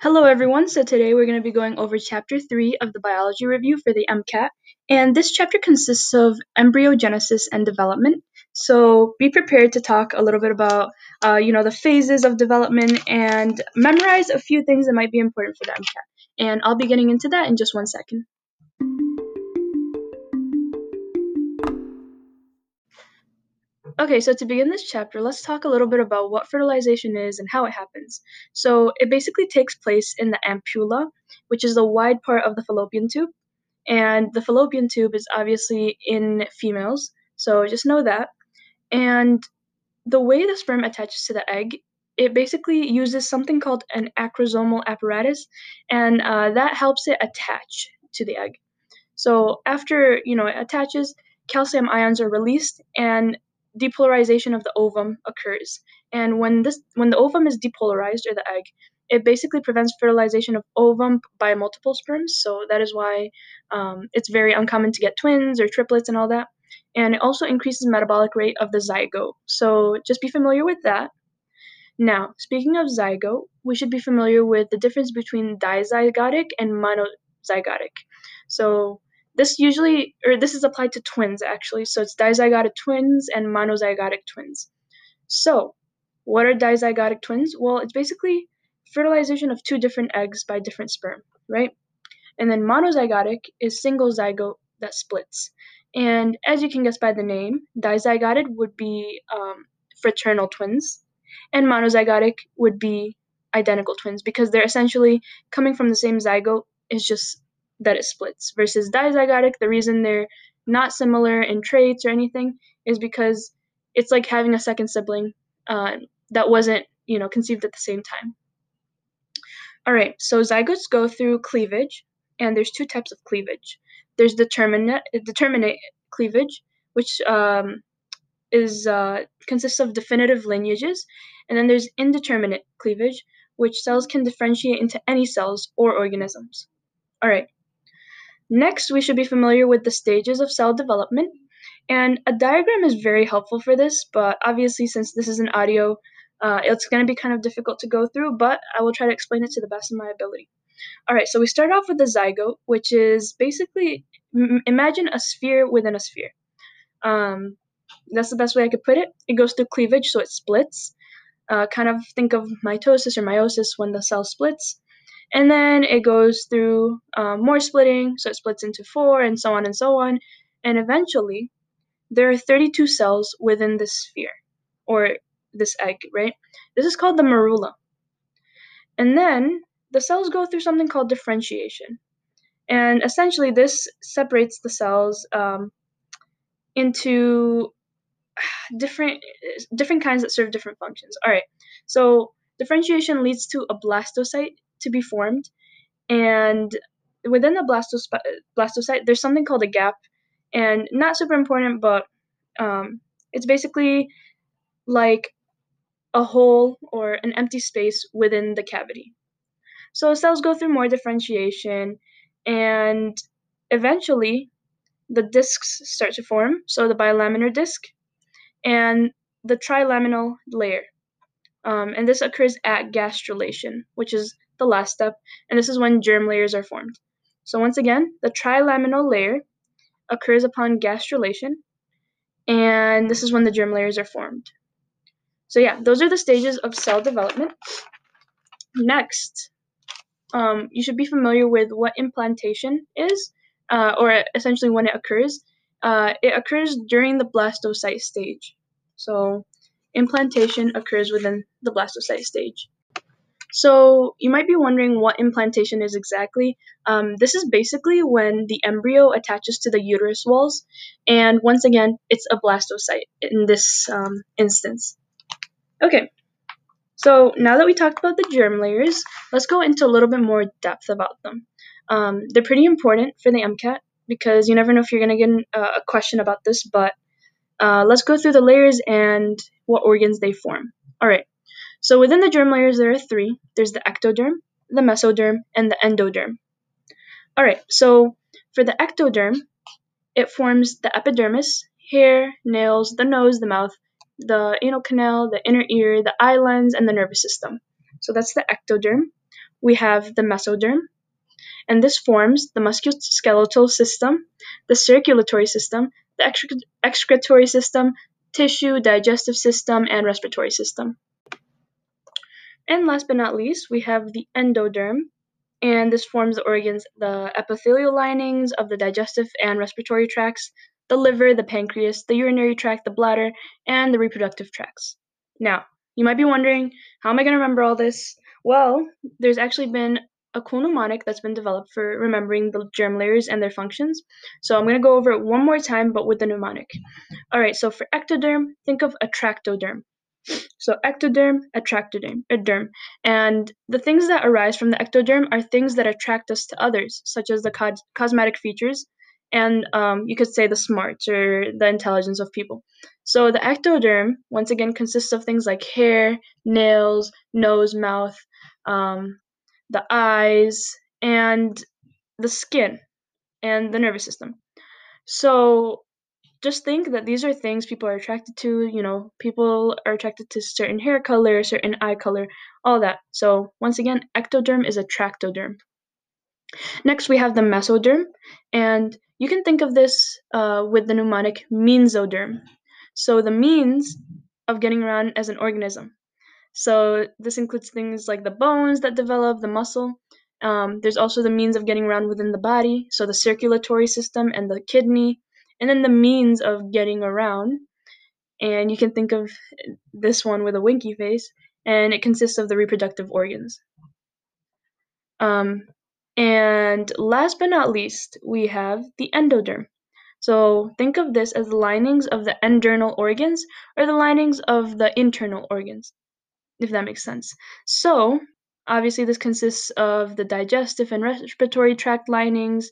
Hello everyone, so today we're going to be going over chapter 3 of the biology review for the MCAT, and this chapter consists of embryogenesis and development. So be prepared to talk a little bit about, uh, you know, the phases of development and memorize a few things that might be important for the MCAT. And I'll be getting into that in just one second. Okay, so to begin this chapter, let's talk a little bit about what fertilization is and how it happens. So, it basically takes place in the ampulla, which is the wide part of the fallopian tube. And the fallopian tube is obviously in females, so just know that. And the way the sperm attaches to the egg, it basically uses something called an acrosomal apparatus, and uh, that helps it attach to the egg. So, after you know it attaches, calcium ions are released, and depolarization of the ovum occurs. And when this when the ovum is depolarized or the egg, it basically prevents fertilization of ovum by multiple sperms. So that is why um, it's very uncommon to get twins or triplets and all that. And it also increases metabolic rate of the zygote. So just be familiar with that. Now, speaking of zygote, we should be familiar with the difference between dizygotic and monozygotic. So this usually, or this is applied to twins actually, so it's dizygotic twins and monozygotic twins. So, what are dizygotic twins? Well, it's basically fertilization of two different eggs by different sperm, right? And then monozygotic is single zygote that splits. And as you can guess by the name, dizygotic would be um, fraternal twins, and monozygotic would be identical twins because they're essentially coming from the same zygote. It's just that it splits. Versus dizygotic, the reason they're not similar in traits or anything is because it's like having a second sibling uh, that wasn't, you know, conceived at the same time. All right, so zygotes go through cleavage, and there's two types of cleavage. There's determinate, determinate cleavage, which um, is uh, consists of definitive lineages, and then there's indeterminate cleavage, which cells can differentiate into any cells or organisms. All right, Next, we should be familiar with the stages of cell development. And a diagram is very helpful for this, but obviously, since this is an audio, uh, it's going to be kind of difficult to go through, but I will try to explain it to the best of my ability. All right, so we start off with the zygote, which is basically m- imagine a sphere within a sphere. Um, that's the best way I could put it. It goes through cleavage, so it splits. Uh, kind of think of mitosis or meiosis when the cell splits. And then it goes through um, more splitting, so it splits into four, and so on and so on. And eventually, there are 32 cells within this sphere, or this egg, right? This is called the morula. And then the cells go through something called differentiation. And essentially, this separates the cells um, into different different kinds that serve different functions. All right. So differentiation leads to a blastocyte to be formed. And within the blastos- blastocyte, there's something called a gap, and not super important, but um, it's basically like a hole or an empty space within the cavity. So cells go through more differentiation, and eventually the discs start to form. So the bilaminar disc and the trilaminar layer. Um, and this occurs at gastrulation, which is the last step, and this is when germ layers are formed. So once again, the trilaminar layer occurs upon gastrulation, and this is when the germ layers are formed. So yeah, those are the stages of cell development. Next, um, you should be familiar with what implantation is, uh, or essentially when it occurs. Uh, it occurs during the blastocyte stage. So implantation occurs within the blastocyte stage. So you might be wondering what implantation is exactly. Um, this is basically when the embryo attaches to the uterus walls, and once again, it's a blastocyte in this um, instance. Okay, so now that we talked about the germ layers, let's go into a little bit more depth about them. Um, they're pretty important for the MCAT because you never know if you're going to get a question about this, but uh, let's go through the layers and what organs they form. All right. So within the germ layers, there are three. There's the ectoderm, the mesoderm, and the endoderm. All right, so for the ectoderm, it forms the epidermis, hair, nails, the nose, the mouth, the anal canal, the inner ear, the eye lens, and the nervous system. So that's the ectoderm. we have the mesoderm, and this forms the musculoskeletal system, the circulatory system, the excretory system, tissue, digestive system, and respiratory system. And last but not least, we have the endoderm, and this forms the organs, the epithelial linings of the digestive and respiratory tracts, the liver, the pancreas, the urinary tract, the bladder, and the reproductive tracts. Now, you might be wondering, how am I going to remember all this? Well, there's actually been a cool mnemonic that's been developed for remembering the germ layers and their functions. So I'm going to go over it one more time, but with the mnemonic. All right, so for ectoderm, think of a tractoderm. So ectoderm, attractoderm, a derm. And the things that arise from the ectoderm are things that attract us to others, such as the co- cosmetic features and um, you could say the smarts or the intelligence of people. So the ectoderm, once again, consists of things like hair, nails, nose, mouth, um, the eyes, and the skin and the nervous system. So just think that these are things people are attracted to. You know, people are attracted to certain hair color, certain eye color, all that. So once again, ectoderm is a tractoderm. Next, we have the mesoderm, and you can think of this uh, with the mnemonic mesoderm. So the means of getting around as an organism. So this includes things like the bones that develop, the muscle. Um, there's also the means of getting around within the body, so the circulatory system and the kidney, and then the means of getting around. And you can think of this one with a winky face, and it consists of the reproductive organs. Um, and last but not least, we have the endoderm. So think of this as the linings of the endernal organs or the linings of the internal organs, if that makes sense. So obviously this consists of the digestive and respiratory tract linings,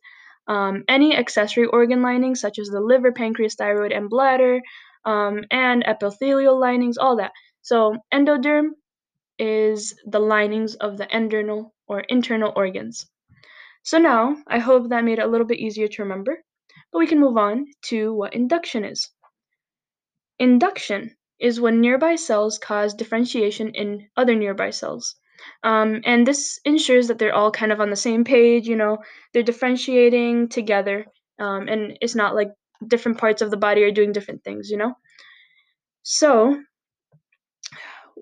um, any accessory organ linings such as the liver, pancreas, thyroid, and bladder, um, and epithelial linings, all that. So endoderm is the linings of the endernal or internal organs. So now, I hope that made it a little bit easier to remember, but we can move on to what induction is. Induction is when nearby cells cause differentiation in other nearby cells. Um, and this ensures that they're all kind of on the same page, you know, they're differentiating together, um, and it's not like different parts of the body are doing different things, you know? So,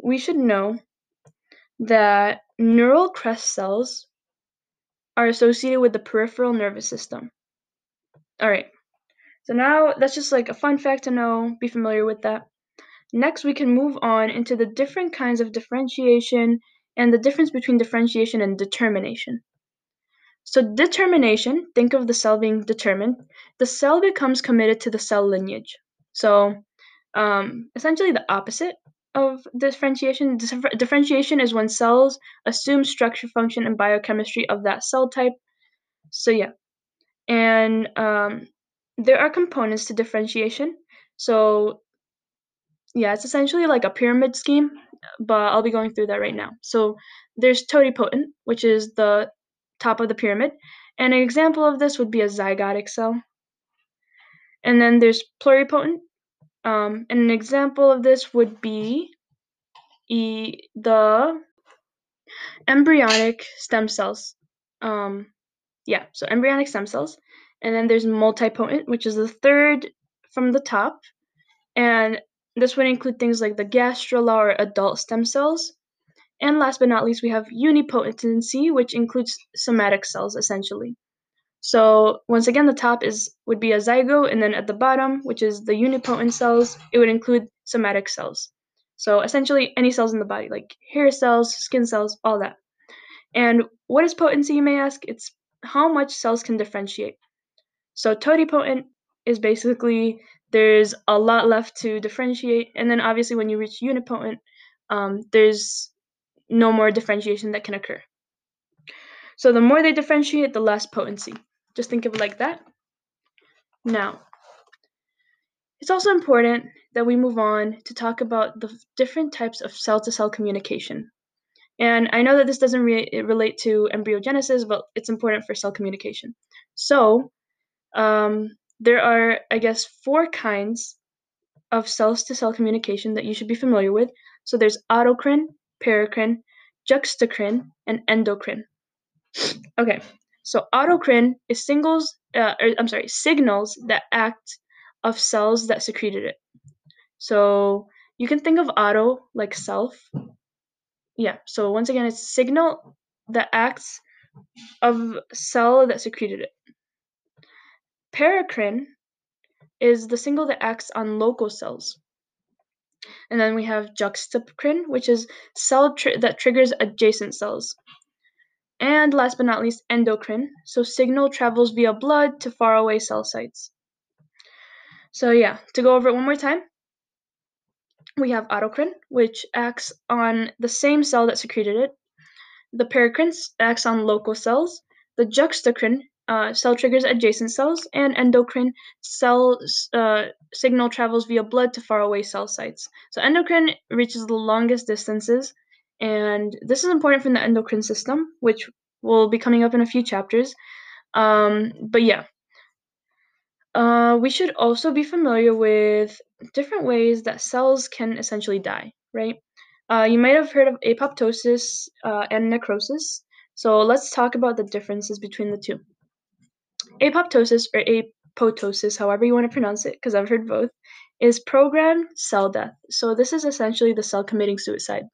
we should know that neural crest cells are associated with the peripheral nervous system. All right. So now that's just like a fun fact to know, be familiar with that. Next, we can move on into the different kinds of differentiation and the difference between differentiation and determination. So, determination, think of the cell being determined, the cell becomes committed to the cell lineage. So, um, essentially the opposite of differentiation. differentiation is when cells assume structure, function, and biochemistry of that cell type. So yeah, and um, there are components to differentiation. So yeah, it's essentially like a pyramid scheme, but I'll be going through that right now. So there's totipotent, which is the top of the pyramid, and an example of this would be a zygotic cell. And then there's pluripotent, um, and an example of this would be e- the embryonic stem cells. Um, yeah, so embryonic stem cells. And then there's multipotent, which is the third from the top. And this would include things like the gastrula or adult stem cells. And last but not least, we have unipotency, which includes somatic cells essentially. So once again, the top is would be a zygote, and then at the bottom, which is the unipotent cells, it would include somatic cells. So essentially, any cells in the body, like hair cells, skin cells, all that. And what is potency, you may ask? It's how much cells can differentiate. So totipotent is basically there's a lot left to differentiate, and then obviously when you reach unipotent, um, there's no more differentiation that can occur. So the more they differentiate, the less potency. Just think of it like that. Now, it's also important that we move on to talk about the different types of cell to cell communication. And I know that this doesn't re- relate to embryogenesis, but it's important for cell communication. So, um, there are, I guess, four kinds of cells to cell communication that you should be familiar with. So, there's autocrine, paracrine, juxtacrine, and endocrine. Okay, so autocrine is singles, uh, or, I'm sorry, signals that act of cells that secreted it. So you can think of auto like self. Yeah, so once again, it's signal that acts of cell that secreted it. Paracrine is the signal that acts on local cells. And then we have juxtacrine, which is cell tr- that triggers adjacent cells. And last but not least, endocrine. So signal travels via blood to faraway cell sites. So yeah, to go over it one more time, we have autocrine, which acts on the same cell that secreted it. The paracrine acts on local cells. The juxtacrine uh, cell triggers adjacent cells, and endocrine cell uh, signal travels via blood to faraway cell sites. So endocrine reaches the longest distances, and this is important from the endocrine system, which will be coming up in a few chapters. Um, but yeah, uh, we should also be familiar with different ways that cells can essentially die, right? Uh, you might have heard of apoptosis uh, and necrosis. So let's talk about the differences between the two. Apoptosis or apoptosis, however you want to pronounce it, because I've heard both, is programmed cell death. So this is essentially the cell committing suicide.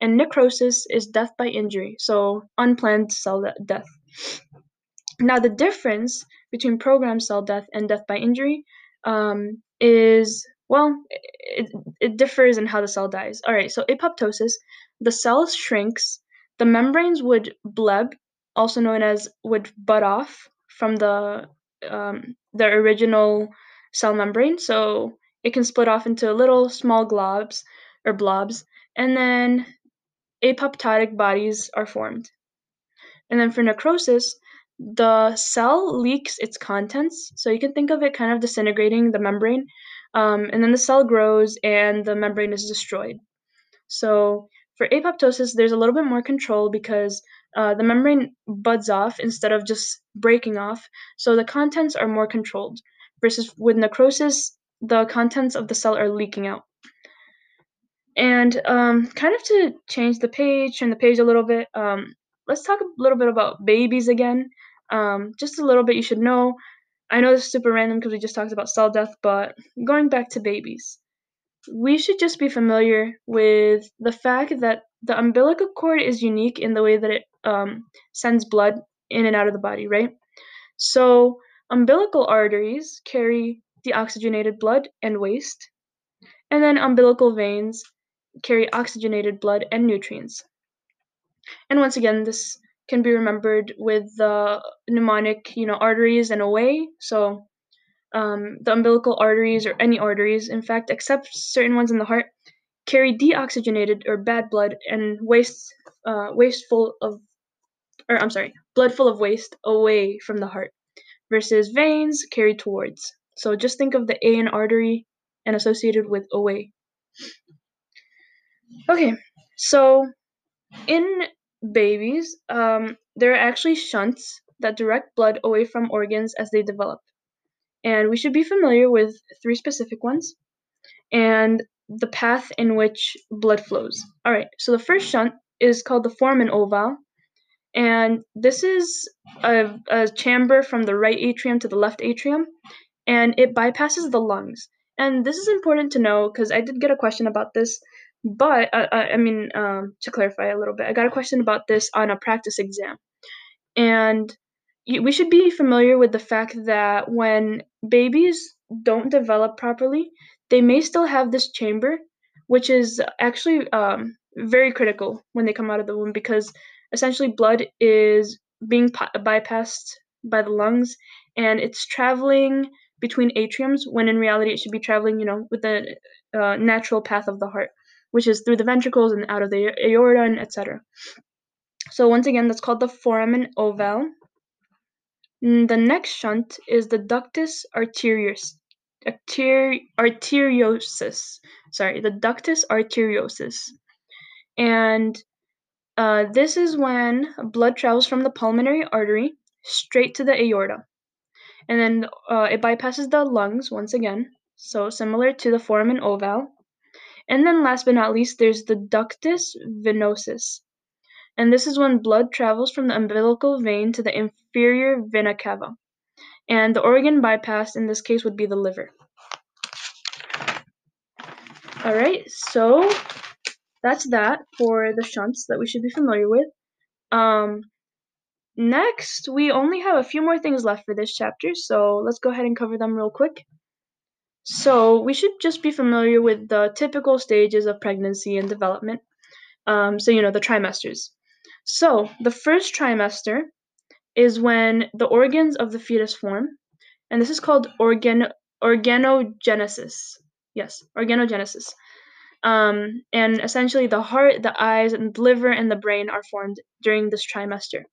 And necrosis is death by injury, so unplanned cell death. Now, the difference between programmed cell death and death by injury um, is, well, it, it differs in how the cell dies. All right, so apoptosis, the cell shrinks, the membranes would bleb, also known as would butt off from the um, the original cell membrane. So it can split off into little small globs or blobs, and then apoptotic bodies are formed. And then for necrosis, the cell leaks its contents. So you can think of it kind of disintegrating the membrane. Um, and then the cell grows and the membrane is destroyed. So for apoptosis, there's a little bit more control because uh, the membrane buds off instead of just breaking off. So the contents are more controlled. Versus with necrosis, the contents of the cell are leaking out. And um, kind of to change the page, turn the page a little bit, um, let's talk a little bit about babies again. Um, just a little bit you should know. I know this is super random because we just talked about cell death, but going back to babies, we should just be familiar with the fact that the umbilical cord is unique in the way that it um, sends blood in and out of the body, right? So, umbilical arteries carry deoxygenated blood and waste, and then umbilical veins carry oxygenated blood and nutrients. And once again, this can be remembered with the mnemonic, you know, arteries and OA. So um, the umbilical arteries or any arteries, in fact, except certain ones in the heart, carry deoxygenated or bad blood and waste, uh, wasteful of, or I'm sorry, blood full of waste away from the heart, versus veins carried towards. So just think of the A in artery and associated with OA. Okay, so in babies, um, there are actually shunts that direct blood away from organs as they develop. And we should be familiar with three specific ones and the path in which blood flows. All right, so the first shunt is called the foramen ovale. And this is a, a chamber from the right atrium to the left atrium, and it bypasses the lungs. And this is important to know because I did get a question about this but uh, I mean, um, to clarify a little bit, I got a question about this on a practice exam, and we should be familiar with the fact that when babies don't develop properly, they may still have this chamber, which is actually um, very critical when they come out of the womb because essentially blood is being bypassed by the lungs and it's traveling between atriums when in reality it should be traveling, you know, with the uh, natural path of the heart which is through the ventricles and out of the aorta and etc. So once again, that's called the foramen ovale. The next shunt is the ductus arteriosus. Arter- arteriosus. Sorry, the ductus arteriosus. And uh, this is when blood travels from the pulmonary artery straight to the aorta. And then uh, it bypasses the lungs once again, so similar to the foramen ovale. And then last but not least, there's the ductus venosus. and this is when blood travels from the umbilical vein to the inferior vena cava. And the organ bypassed in this case would be the liver. All right, so that's that for the shunts that we should be familiar with. Um, next, we only have a few more things left for this chapter, so let's go ahead and cover them real quick. So we should just be familiar with the typical stages of pregnancy and development. Um, so you know the trimesters. So the first trimester is when the organs of the fetus form, and this is called organ organogenesis. Yes, organogenesis. Um, and essentially, the heart, the eyes, and the liver and the brain are formed during this trimester.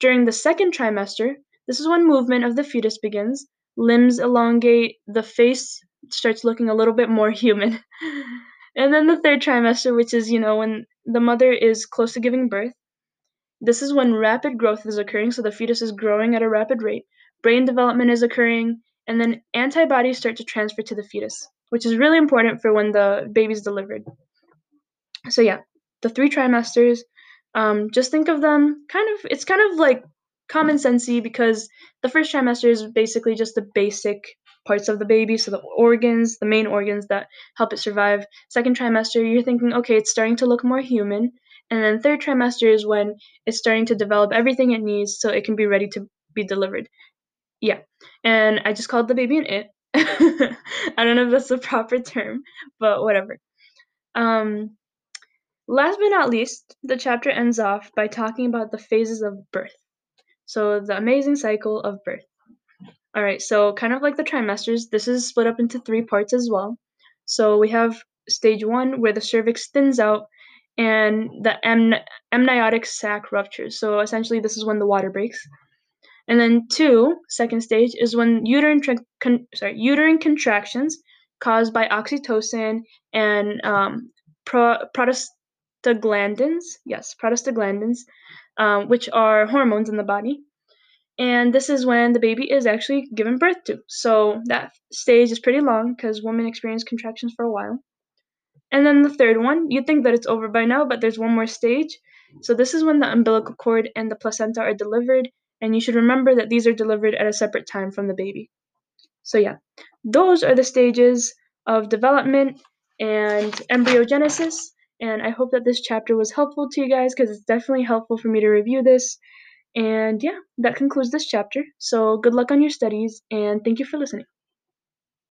During the second trimester, this is when movement of the fetus begins. Limbs elongate, the face starts looking a little bit more human. and then the third trimester, which is, you know, when the mother is close to giving birth, this is when rapid growth is occurring, so the fetus is growing at a rapid rate, brain development is occurring, and then antibodies start to transfer to the fetus, which is really important for when the baby's delivered. So, yeah, the three trimesters, um, just think of them kind of, it's kind of like common sensey because the first trimester is basically just the basic parts of the baby, so the organs, the main organs that help it survive. Second trimester, you're thinking, okay, it's starting to look more human. And then third trimester is when it's starting to develop everything it needs so it can be ready to be delivered. Yeah. And I just called the baby an it. I don't know if that's the proper term, but whatever. Um, last but not least, the chapter ends off by talking about the phases of birth. So, the amazing cycle of birth. All right, so kind of like the trimesters, this is split up into three parts as well. So, we have stage one where the cervix thins out and the amniotic sac ruptures. So, essentially, this is when the water breaks. And then two, second stage, is when uterine tra- con- sorry uterine contractions caused by oxytocin and um, pro- prostaglandins. Yes, prostaglandins, um, which are hormones in the body. And this is when the baby is actually given birth to. So that stage is pretty long because women experience contractions for a while. And then the third one, you'd think that it's over by now, but there's one more stage. So this is when the umbilical cord and the placenta are delivered, and you should remember that these are delivered at a separate time from the baby. So yeah, those are the stages of development and embryogenesis. And I hope that this chapter was helpful to you guys because it's definitely helpful for me to review this. And yeah, that concludes this chapter. So good luck on your studies and thank you for listening.